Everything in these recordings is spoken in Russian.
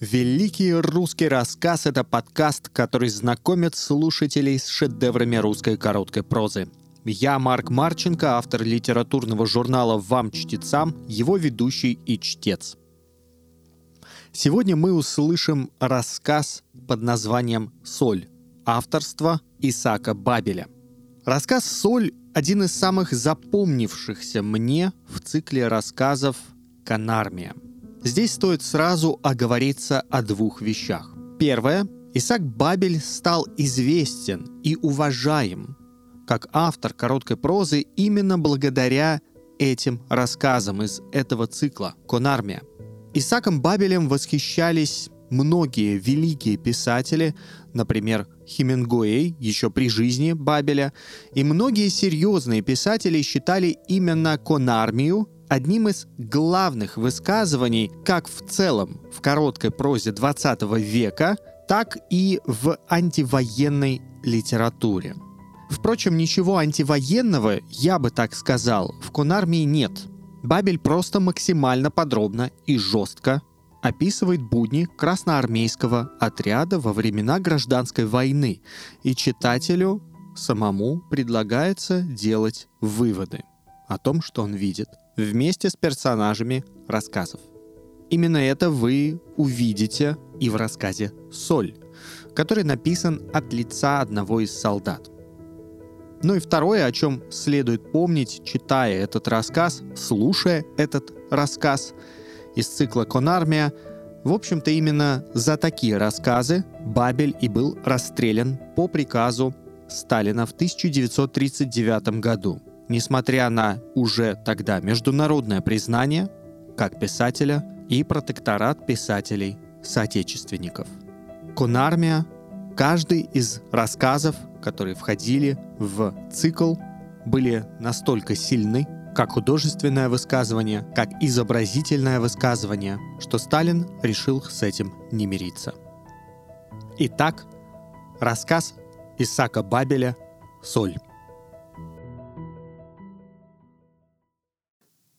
Великий русский рассказ — это подкаст, который знакомит слушателей с шедеврами русской короткой прозы. Я Марк Марченко, автор литературного журнала «Вам, чтецам», его ведущий и чтец. Сегодня мы услышим рассказ под названием «Соль» авторства Исака Бабеля. Рассказ «Соль» — один из самых запомнившихся мне в цикле рассказов «Канармия». Здесь стоит сразу оговориться о двух вещах. Первое. Исаак Бабель стал известен и уважаем как автор короткой прозы именно благодаря этим рассказам из этого цикла «Конармия». Исаком Бабелем восхищались многие великие писатели, например, Хемингуэй еще при жизни Бабеля, и многие серьезные писатели считали именно Конармию одним из главных высказываний как в целом в короткой прозе 20 века, так и в антивоенной литературе. Впрочем, ничего антивоенного, я бы так сказал, в Конармии нет. Бабель просто максимально подробно и жестко описывает будни красноармейского отряда во времена гражданской войны, и читателю самому предлагается делать выводы о том, что он видит вместе с персонажами рассказов. Именно это вы увидите и в рассказе «Соль», который написан от лица одного из солдат. Ну и второе, о чем следует помнить, читая этот рассказ, слушая этот рассказ из цикла «Конармия», в общем-то, именно за такие рассказы Бабель и был расстрелян по приказу Сталина в 1939 году – несмотря на уже тогда международное признание как писателя и протекторат писателей-соотечественников. Конармия, каждый из рассказов, которые входили в цикл, были настолько сильны, как художественное высказывание, как изобразительное высказывание, что Сталин решил с этим не мириться. Итак, рассказ Исака Бабеля «Соль».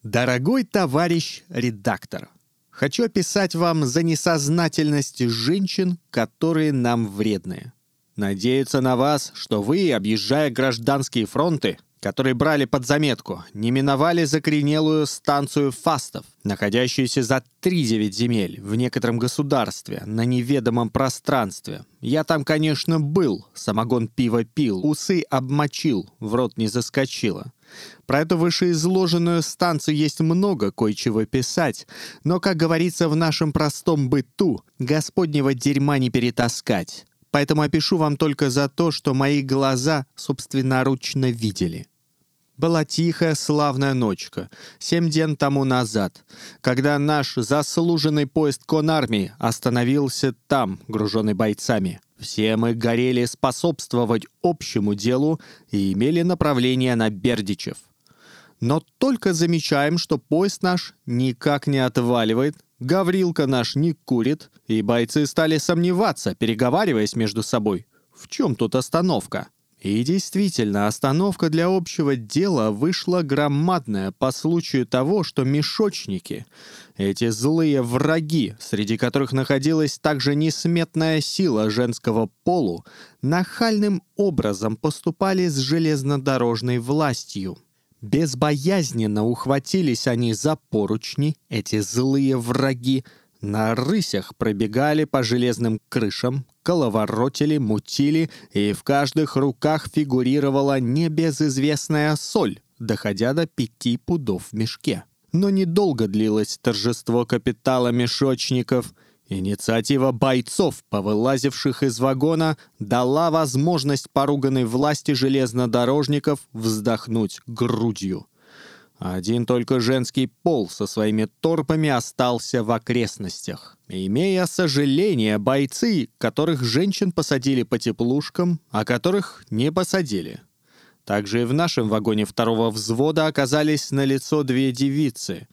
Дорогой товарищ редактор, хочу описать вам за несознательность женщин, которые нам вредны. Надеются на вас, что вы, объезжая гражданские фронты, которые брали под заметку, не миновали закоренелую станцию фастов, находящуюся за 3-9 земель в некотором государстве на неведомом пространстве. Я там, конечно, был, самогон пиво пил, усы обмочил, в рот не заскочило. Про эту вышеизложенную станцию есть много кое-чего писать, но, как говорится в нашем простом быту, господнего дерьма не перетаскать. Поэтому опишу вам только за то, что мои глаза собственноручно видели. Была тихая, славная ночка, семь ден тому назад, когда наш заслуженный поезд конармии остановился там, груженный бойцами. Все мы горели способствовать общему делу и имели направление на Бердичев. Но только замечаем, что поезд наш никак не отваливает, Гаврилка наш не курит, и бойцы стали сомневаться, переговариваясь между собой. В чем тут остановка? И действительно, остановка для общего дела вышла громадная по случаю того, что мешочники, эти злые враги, среди которых находилась также несметная сила женского полу, нахальным образом поступали с железнодорожной властью. Безбоязненно ухватились они за поручни, эти злые враги, на рысях пробегали по железным крышам, коловоротили, мутили, и в каждых руках фигурировала небезызвестная соль, доходя до пяти пудов в мешке. Но недолго длилось торжество капитала мешочников. Инициатива бойцов, повылазивших из вагона, дала возможность поруганной власти железнодорожников вздохнуть грудью. Один только женский пол со своими торпами остался в окрестностях. Имея сожаление, бойцы, которых женщин посадили по теплушкам, а которых не посадили. Также и в нашем вагоне второго взвода оказались на лицо две девицы,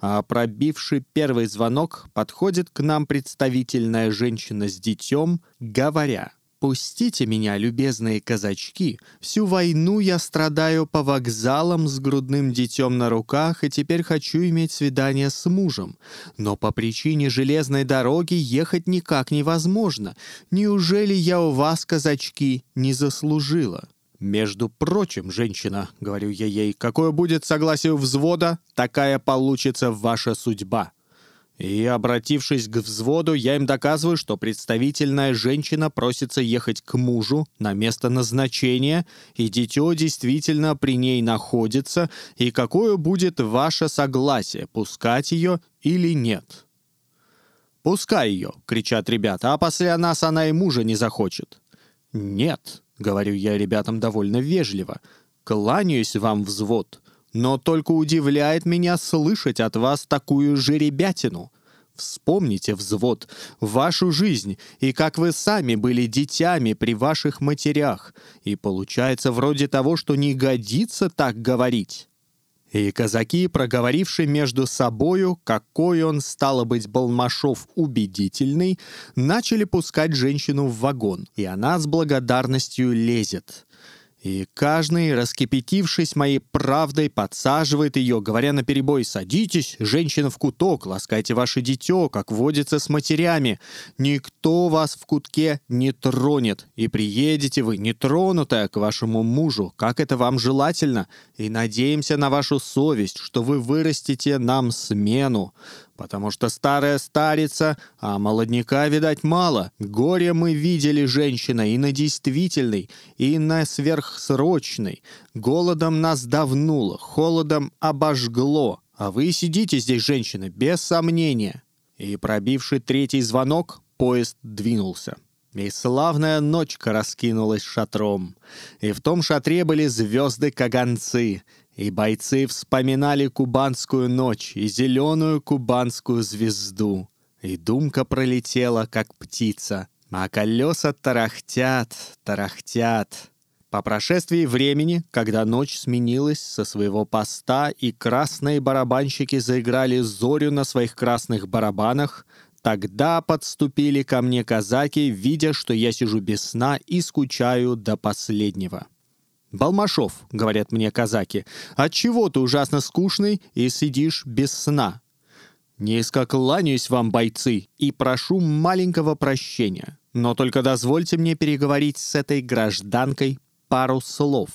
а пробивший первый звонок подходит к нам представительная женщина с детем, говоря Пустите меня, любезные казачки. Всю войну я страдаю по вокзалам с грудным детем на руках и теперь хочу иметь свидание с мужем. Но по причине железной дороги ехать никак невозможно. Неужели я у вас, казачки, не заслужила?» «Между прочим, женщина, — говорю я ей, — какое будет согласие взвода, такая получится ваша судьба. И, обратившись к взводу, я им доказываю, что представительная женщина просится ехать к мужу на место назначения, и дитё действительно при ней находится, и какое будет ваше согласие, пускать ее или нет. «Пускай ее!» — кричат ребята, «а после нас она и мужа не захочет». «Нет», — говорю я ребятам довольно вежливо, — «кланяюсь вам, взвод». Но только удивляет меня слышать от вас такую жеребятину. Вспомните, взвод, вашу жизнь, и как вы сами были детьми при ваших матерях. И получается вроде того, что не годится так говорить. И казаки, проговорившие между собою, какой он, стало быть, Балмашов убедительный, начали пускать женщину в вагон, и она с благодарностью лезет. И каждый, раскипятившись моей правдой, подсаживает ее, говоря наперебой «Садитесь, женщина в куток, ласкайте ваше дитё, как водится с матерями. Никто вас в кутке не тронет, и приедете вы нетронутая к вашему мужу, как это вам желательно, и надеемся на вашу совесть, что вы вырастите нам смену потому что старая старица, а молодняка, видать, мало. Горе мы видели, женщина, и на действительной, и на сверхсрочной. Голодом нас давнуло, холодом обожгло. А вы сидите здесь, женщина, без сомнения. И пробивший третий звонок, поезд двинулся. И славная ночка раскинулась шатром. И в том шатре были звезды-каганцы, и бойцы вспоминали кубанскую ночь и зеленую кубанскую звезду. И думка пролетела, как птица, а колеса тарахтят, тарахтят. По прошествии времени, когда ночь сменилась со своего поста и красные барабанщики заиграли зорю на своих красных барабанах, тогда подступили ко мне казаки, видя, что я сижу без сна и скучаю до последнего. «Балмашов», — говорят мне казаки, — «отчего ты ужасно скучный и сидишь без сна?» Низко кланяюсь вам, бойцы, и прошу маленького прощения. Но только дозвольте мне переговорить с этой гражданкой пару слов.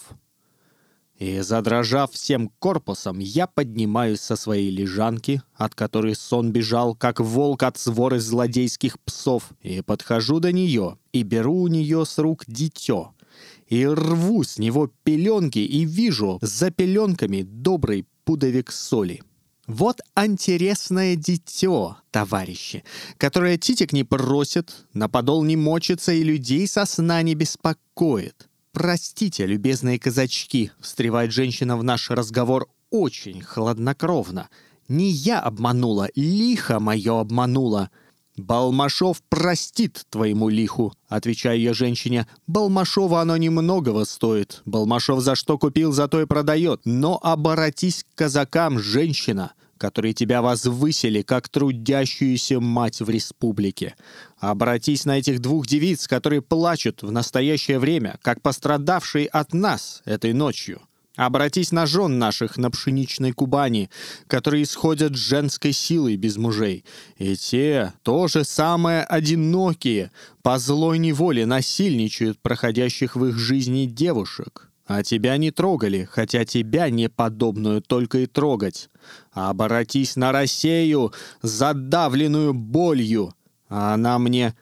И, задрожав всем корпусом, я поднимаюсь со своей лежанки, от которой сон бежал, как волк от своры злодейских псов, и подхожу до нее, и беру у нее с рук дитё, и рву с него пеленки и вижу за пеленками добрый пудовик соли. Вот интересное дитё, товарищи, которое титик не просит, на подол не мочится и людей со сна не беспокоит. Простите, любезные казачки, встревает женщина в наш разговор очень хладнокровно. Не я обманула, лихо мое обманула. «Балмашов простит твоему лиху», — отвечаю я женщине. «Балмашова оно немногого стоит. Балмашов за что купил, за то и продает. Но оборотись к казакам, женщина, которые тебя возвысили, как трудящуюся мать в республике. Обратись на этих двух девиц, которые плачут в настоящее время, как пострадавшие от нас этой ночью. Обратись на жен наших на пшеничной Кубани, которые исходят женской силой без мужей. И те, тоже самые одинокие, по злой неволе насильничают проходящих в их жизни девушек. А тебя не трогали, хотя тебя неподобную только и трогать. Обратись на Россию, задавленную болью. А она мне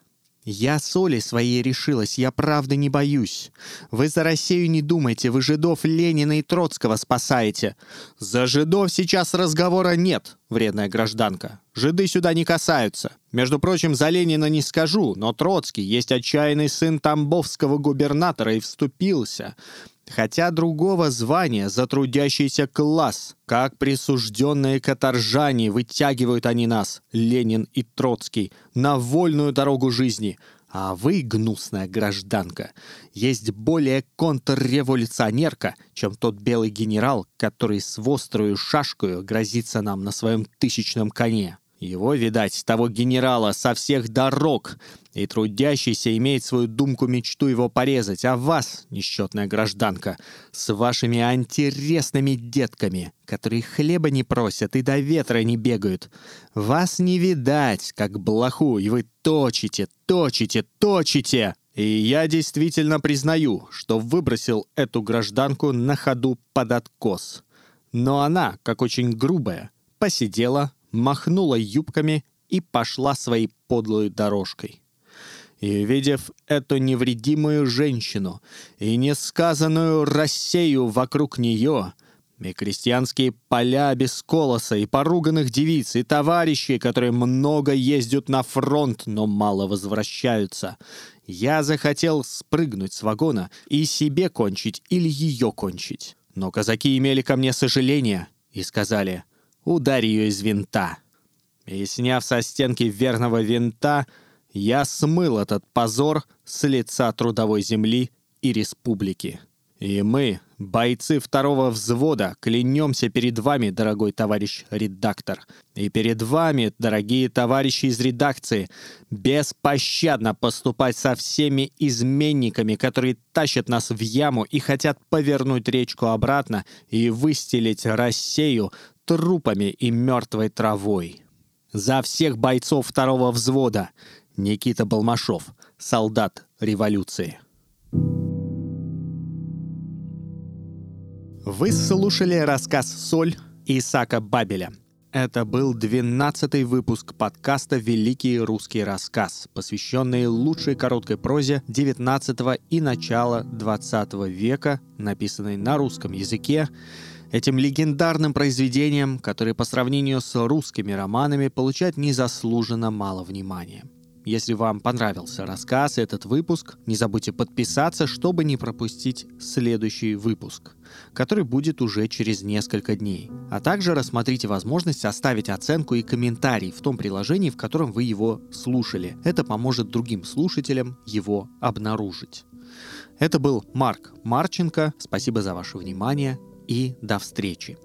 я соли своей решилась, я правда не боюсь. Вы за Россию не думайте, вы жидов Ленина и Троцкого спасаете. За жидов сейчас разговора нет, вредная гражданка. Жиды сюда не касаются. Между прочим, за Ленина не скажу, но Троцкий есть отчаянный сын тамбовского губернатора и вступился хотя другого звания за трудящийся класс. Как присужденные каторжане вытягивают они нас, Ленин и Троцкий, на вольную дорогу жизни. А вы, гнусная гражданка, есть более контрреволюционерка, чем тот белый генерал, который с вострую шашкою грозится нам на своем тысячном коне. Его, видать, того генерала со всех дорог, и трудящийся имеет свою думку-мечту его порезать, а вас, несчетная гражданка, с вашими антиресными детками, которые хлеба не просят и до ветра не бегают. Вас не видать, как блоху, и вы точите, точите, точите. И я действительно признаю, что выбросил эту гражданку на ходу под откос. Но она, как очень грубая, посидела, махнула юбками и пошла своей подлой дорожкой. И, увидев эту невредимую женщину и несказанную рассею вокруг нее, и крестьянские поля без колоса, и поруганных девиц, и товарищей, которые много ездят на фронт, но мало возвращаются, я захотел спрыгнуть с вагона и себе кончить или ее кончить. Но казаки имели ко мне сожаление и сказали — ударь ее из винта. И, сняв со стенки верного винта, я смыл этот позор с лица трудовой земли и республики. И мы, бойцы второго взвода, клянемся перед вами, дорогой товарищ редактор, и перед вами, дорогие товарищи из редакции, беспощадно поступать со всеми изменниками, которые тащат нас в яму и хотят повернуть речку обратно и выстелить Россию трупами и мертвой травой. За всех бойцов второго взвода Никита Балмашов, солдат революции. Вы слушали рассказ «Соль» Исака Бабеля. Это был 12 выпуск подкаста «Великий русский рассказ», посвященный лучшей короткой прозе 19 и начала 20 века, написанной на русском языке, этим легендарным произведением, которое по сравнению с русскими романами получает незаслуженно мало внимания. Если вам понравился рассказ и этот выпуск, не забудьте подписаться, чтобы не пропустить следующий выпуск, который будет уже через несколько дней. А также рассмотрите возможность оставить оценку и комментарий в том приложении, в котором вы его слушали. Это поможет другим слушателям его обнаружить. Это был Марк Марченко. Спасибо за ваше внимание и до встречи.